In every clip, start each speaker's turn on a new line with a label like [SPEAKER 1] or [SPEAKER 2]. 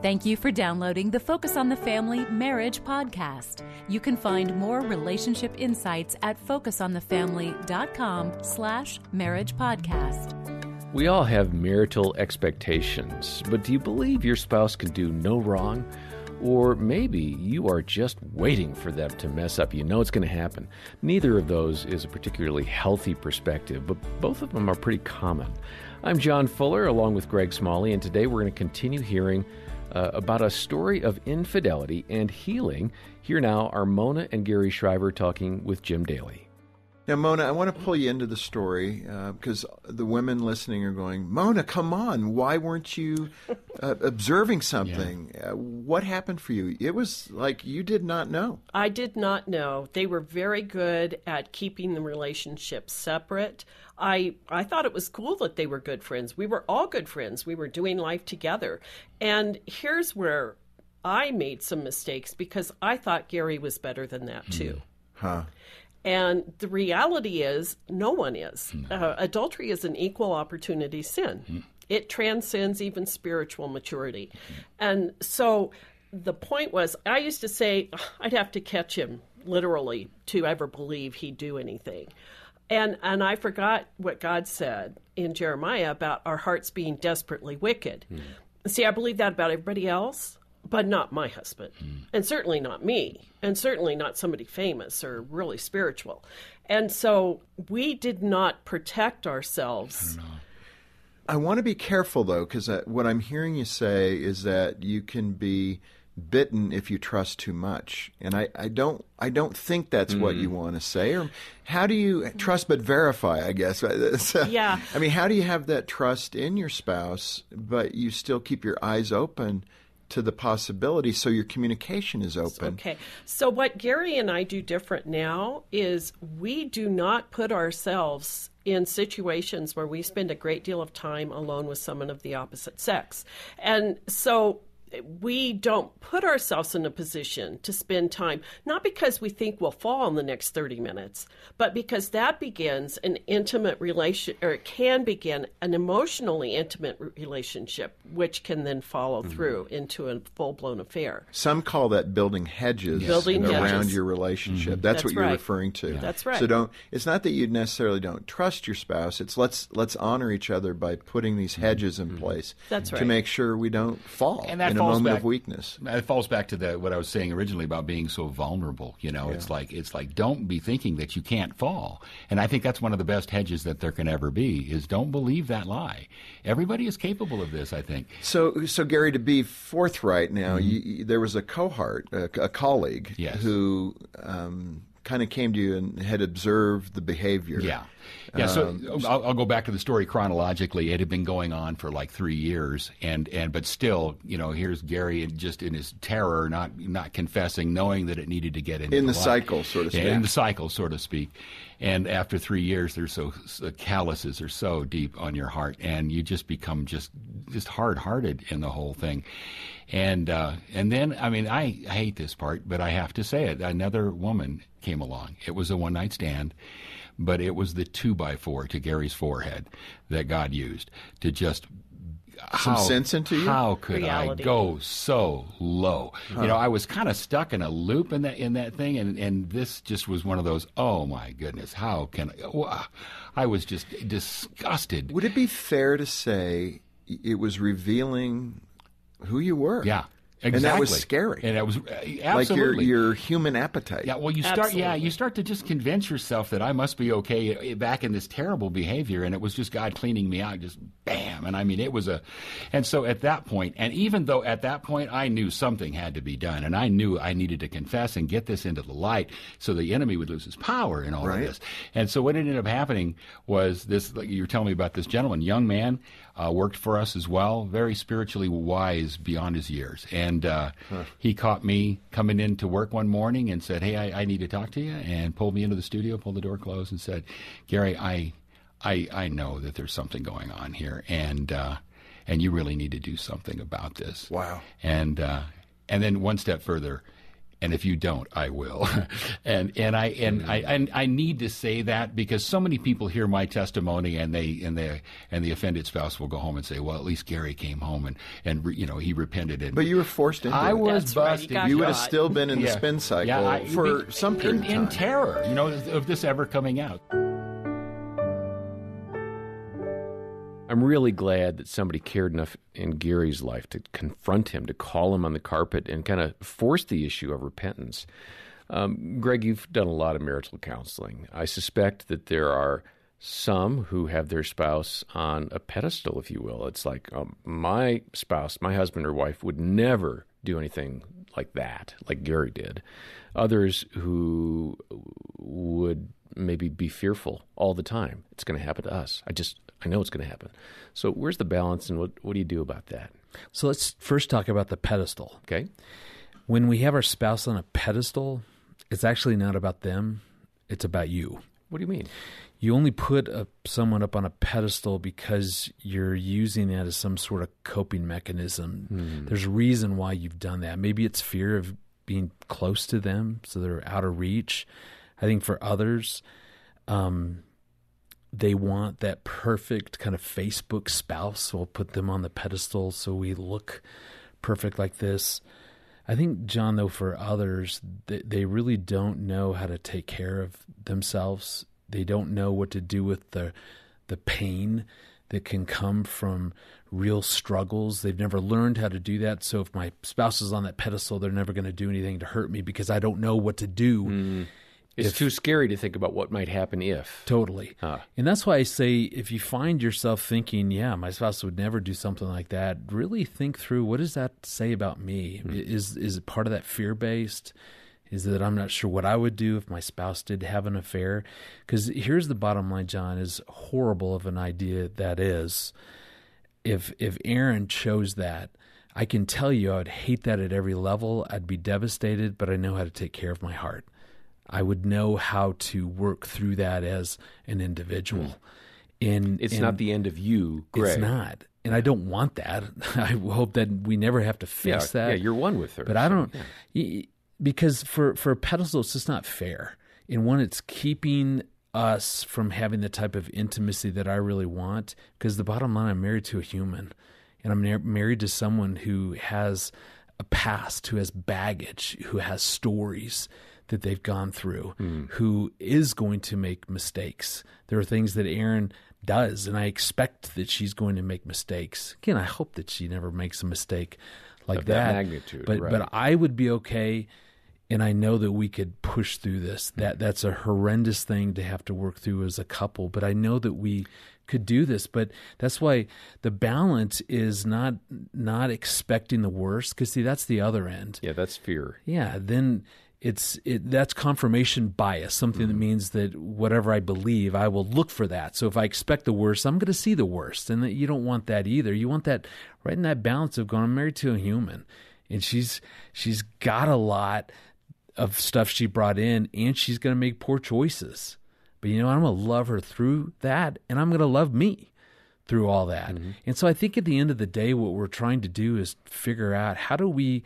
[SPEAKER 1] Thank you for downloading the Focus on the Family Marriage podcast. You can find more relationship insights at focusonthefamily.com slash marriage podcast.
[SPEAKER 2] We all have marital expectations, but do you believe your spouse can do no wrong? Or maybe you are just waiting for them to mess up. You know it's going to happen. Neither of those is a particularly healthy perspective, but both of them are pretty common. I'm John Fuller along with Greg Smalley, and today we're going to continue hearing uh, about a story of infidelity and healing. Here now are Mona and Gary Shriver talking with Jim Daly.
[SPEAKER 3] Now, Mona, I want to pull you into the story because uh, the women listening are going, Mona, come on. Why weren't you uh, observing something? Yeah. Uh, what happened for you? It was like you did not know.
[SPEAKER 4] I did not know. They were very good at keeping the relationship separate. I I thought it was cool that they were good friends. We were all good friends. We were doing life together. And here's where I made some mistakes because I thought Gary was better than that hmm. too.
[SPEAKER 3] Huh.
[SPEAKER 4] And the reality is, no one is. No. Uh, adultery is an equal opportunity sin. Mm. It transcends even spiritual maturity. Mm. And so the point was, I used to say, I'd have to catch him literally to ever believe he'd do anything. And and I forgot what God said in Jeremiah about our hearts being desperately wicked. Mm. See, I believe that about everybody else, but not my husband. Mm. And certainly not me, and certainly not somebody famous or really spiritual. And so we did not protect ourselves.
[SPEAKER 3] I, I want to be careful though, because uh, what I'm hearing you say is that you can be bitten if you trust too much. And I, I don't I don't think that's mm. what you want to say. Or how do you trust but verify, I guess.
[SPEAKER 4] so, yeah.
[SPEAKER 3] I mean, how do you have that trust in your spouse, but you still keep your eyes open to the possibility so your communication is open.
[SPEAKER 4] Okay. So what Gary and I do different now is we do not put ourselves in situations where we spend a great deal of time alone with someone of the opposite sex. And so we don't put ourselves in a position to spend time, not because we think we'll fall in the next 30 minutes, but because that begins an intimate relation, or it can begin an emotionally intimate relationship, which can then follow mm-hmm. through into a full blown affair.
[SPEAKER 3] Some call that building hedges
[SPEAKER 4] building
[SPEAKER 3] around
[SPEAKER 4] hedges.
[SPEAKER 3] your relationship. Mm-hmm. That's, That's, what you're referring to.
[SPEAKER 4] Yeah. That's right.
[SPEAKER 3] So don't, it's not that you necessarily don't trust your spouse, it's let's, let's honor each other by putting these mm-hmm. hedges in mm-hmm. place
[SPEAKER 4] That's right.
[SPEAKER 3] to make sure we don't fall.
[SPEAKER 5] And that
[SPEAKER 3] a moment
[SPEAKER 5] back,
[SPEAKER 3] of weakness.
[SPEAKER 5] It falls back to the, what I was saying originally about being so vulnerable. You know, yeah. it's like it's like don't be thinking that you can't fall. And I think that's one of the best hedges that there can ever be is don't believe that lie. Everybody is capable of this. I think.
[SPEAKER 3] So, so Gary, to be forthright now, mm-hmm. you, there was a cohort, a, a colleague,
[SPEAKER 5] yes.
[SPEAKER 3] who um, kind of came to you and had observed the behavior.
[SPEAKER 5] Yeah. Yeah, so um, I'll, I'll, go back to the story chronologically. It had been going on for like three years, and, and but still, you know, here's Gary just in his terror, not not confessing, knowing that it needed to get into
[SPEAKER 3] in the,
[SPEAKER 5] the
[SPEAKER 3] cycle, so to speak.
[SPEAKER 5] In the cycle, so to speak. And after three years, there's so the calluses are so deep on your heart, and you just become just just hard hearted in the whole thing. And uh, and then, I mean, I, I hate this part, but I have to say it. Another woman came along. It was a one night stand, but it was the two by four to Gary's forehead that God used to just
[SPEAKER 3] some sense into you.
[SPEAKER 5] How could
[SPEAKER 4] Reality.
[SPEAKER 5] I go so low? Huh. You know, I was kind of stuck in a loop in that in that thing, and and this just was one of those. Oh my goodness, how can I? I was just disgusted.
[SPEAKER 3] Would it be fair to say it was revealing who you were?
[SPEAKER 5] Yeah.
[SPEAKER 3] Exactly. And that was scary.
[SPEAKER 5] And it was absolutely.
[SPEAKER 3] Uh, like your, your human appetite.
[SPEAKER 5] Yeah, well, you start, absolutely. yeah, you start to just convince yourself that I must be okay uh, back in this terrible behavior. And it was just God cleaning me out, just bam. And I mean, it was a, and so at that point, and even though at that point I knew something had to be done and I knew I needed to confess and get this into the light so the enemy would lose his power in all
[SPEAKER 3] right.
[SPEAKER 5] of this. And so what ended up happening was this, like you were telling me about this gentleman, young man, uh, worked for us as well, very spiritually wise beyond his years. And uh, huh. he caught me coming in to work one morning and said, "Hey, I, I, need to talk to you," and pulled me into the studio, pulled the door closed, and said, "Gary, I, I, I know that there's something going on here, and uh, and you really need to do something about this."
[SPEAKER 3] Wow.
[SPEAKER 5] And uh, and then one step further and if you don't, I will. and and I and I mm. and I need to say that because so many people hear my testimony and they and they and the offended spouse will go home and say, well, at least Gary came home and and you know he repented. And
[SPEAKER 3] But you were forced into
[SPEAKER 5] I
[SPEAKER 3] it.
[SPEAKER 5] was
[SPEAKER 4] That's right, you
[SPEAKER 5] busted.
[SPEAKER 4] got
[SPEAKER 3] you would have still been in the spin cycle
[SPEAKER 5] Yeah, I-
[SPEAKER 3] for
[SPEAKER 5] be-
[SPEAKER 3] some period
[SPEAKER 5] in,
[SPEAKER 3] of time.
[SPEAKER 5] in terror, you know, of this ever coming out.
[SPEAKER 2] I'm really glad that somebody cared enough in Gary's life to confront him, to call him on the carpet, and kind of force the issue of repentance. Um, Greg, you've done a lot of marital counseling. I suspect that there are some who have their spouse on a pedestal, if you will. It's like um, my spouse, my husband or wife, would never do anything like that, like Gary did. Others who would maybe be fearful all the time. It's going to happen to us. I just, I know it's going to happen. So where's the balance, and what, what do you do about that?
[SPEAKER 6] So let's first talk about the pedestal.
[SPEAKER 2] Okay.
[SPEAKER 6] When we have our spouse on a pedestal, it's actually not about them, it's about you.
[SPEAKER 2] What do you mean?
[SPEAKER 6] You only put a, someone up on a pedestal because you're using that as some sort of coping mechanism. There's a reason why you've done that. Maybe it's fear of being close to them, so they're out of reach. I think for others, um, they want that perfect kind of Facebook spouse. We'll put them on the pedestal so we look perfect like this. I think, John, though, for others, they, they really don't know how to take care of themselves. They don't know what to do with the the pain that can come from real struggles. They've never learned how to do that. So if my spouse is on that pedestal, they're never going to do anything to hurt me because I don't know what to do. Mm.
[SPEAKER 2] It's too scary to think about what might happen if.
[SPEAKER 6] Totally.
[SPEAKER 2] Ah.
[SPEAKER 6] And that's why I say if you find yourself thinking, yeah, my spouse would never do something like that, really think through what does that say about me? Is is it part of that fear based? Is that I'm not sure what I would do if my spouse did have an affair? Because here's the bottom line, John, is horrible of an idea that is. If if Erin chose that, I can tell you I would hate that at every level. I'd be devastated, but I know how to take care of my heart. I would know how to work through that as an individual. Hmm. And
[SPEAKER 2] It's
[SPEAKER 6] and
[SPEAKER 2] not the end of you, Greg.
[SPEAKER 6] It's not, and I don't want that. I hope that we never have to
[SPEAKER 2] Yeah,
[SPEAKER 6] fix that.
[SPEAKER 2] yeah, you're one with her.
[SPEAKER 6] But I don't y- because for for a pedestal, it's just not fair. And one, it's keeping us from having the type of intimacy that I really want. Because the bottom line, I'm married to a human, and I'm married to someone who has a past, who has baggage, who has stories that they've gone through, hmm. who is going to make mistakes. There are things that Erin does, and I expect that she's going to make mistakes. Again, I hope that she never makes a mistake like
[SPEAKER 2] Of that magnitude,
[SPEAKER 6] But
[SPEAKER 2] right.
[SPEAKER 6] but I would be okay, and I know that we could push through this. Hmm. That that's a horrendous thing to have to work through as a couple, but I know that we could do this. But that's why the balance is not not expecting the worst, because see that's the other end.
[SPEAKER 2] Yeah, that's fear.
[SPEAKER 6] Yeah, then it's it that's confirmation bias, something that mm-hmm. means that whatever I believe, I will look for that. So if I expect the worst, I'm going to see the worst, and that you don't want that either. You want that right in that balance of going. I'm married to a human, and she's she's got a lot of stuff she brought in, and she's going to make poor choices. But you know, I'm going to love her through that, and I'm going to love me through all that. Mm-hmm. And so I think at the end of the day, what we're trying to do is figure out how do we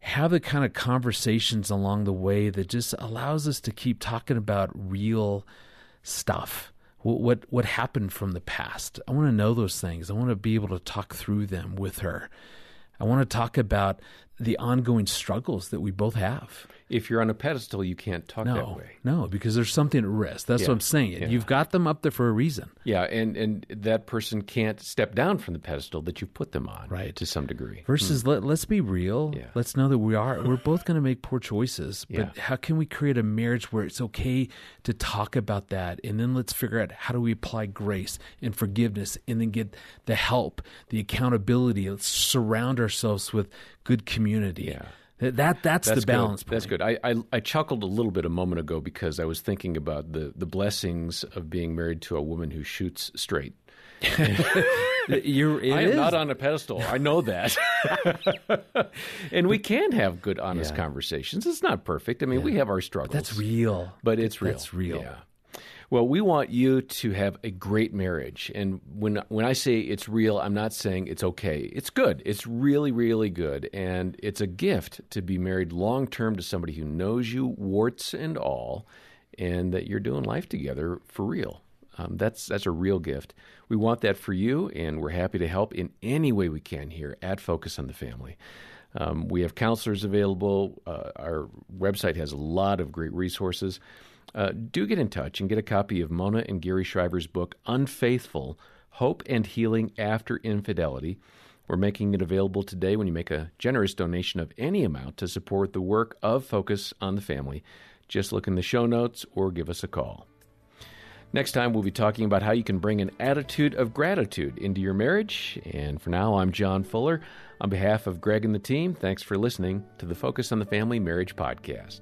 [SPEAKER 6] have the kind of conversations along the way that just allows us to keep talking about real stuff. What what, what happened from the past? I want to know those things. I want to be able to talk through them with her. I want to talk about the ongoing struggles that we both have.
[SPEAKER 2] If you're on a pedestal, you can't talk that way.
[SPEAKER 6] no, because there's something at risk. That's
[SPEAKER 2] Yeah,
[SPEAKER 6] what I'm saying.
[SPEAKER 2] yeah.
[SPEAKER 6] You've got them up there for a reason.
[SPEAKER 2] Yeah, and, and that person can't step down from the pedestal that you put them on,
[SPEAKER 6] Right.
[SPEAKER 2] To some degree.
[SPEAKER 6] versus let, let's be real
[SPEAKER 2] Hmm. Yeah.
[SPEAKER 6] let's know that we are we're both going to make poor choices but
[SPEAKER 2] Yeah.
[SPEAKER 6] how can we create a marriage where it's okay to talk about that and then let's figure out how do we apply grace and forgiveness and then get the help the accountability let's surround ourselves with good community
[SPEAKER 2] Yeah.
[SPEAKER 6] Th- that that's, the
[SPEAKER 2] That's
[SPEAKER 6] balance
[SPEAKER 2] Good. That's good. I, I I chuckled a little bit a moment ago because I was thinking about the the blessings of being married to a woman who shoots straight.
[SPEAKER 6] You're,
[SPEAKER 2] I am
[SPEAKER 6] is.
[SPEAKER 2] not on a pedestal. I know that. and we can have good, honest conversations. It's not perfect. I mean, we have our struggles.
[SPEAKER 6] that's real
[SPEAKER 2] But it's real.
[SPEAKER 6] That's real.
[SPEAKER 2] Yeah. Well, we want you to have a great marriage. And when when I say it's real, I'm not saying it's okay. It's good. It's really really good and it's a gift to be married long term to somebody who knows you warts and all and that you're doing life together for real. Um, that's that's a real gift. We want that for you, and we're happy to help in any way we can here at Focus on the Family. Um, we have counselors available. Uh, our website has a lot of great resources uh, do get in touch and get a copy of Mona and Gary Shriver's book, Unfaithful Hope and Healing After Infidelity. We're making it available today when you make a generous donation of any amount to support the work of Focus on the Family. Just look in the show notes or give us a call. Next time, we'll be talking about how you can bring an attitude of gratitude into your marriage. And for now, I'm John Fuller. On behalf of Greg and the team, thanks for listening to the Focus on the Family Marriage Podcast.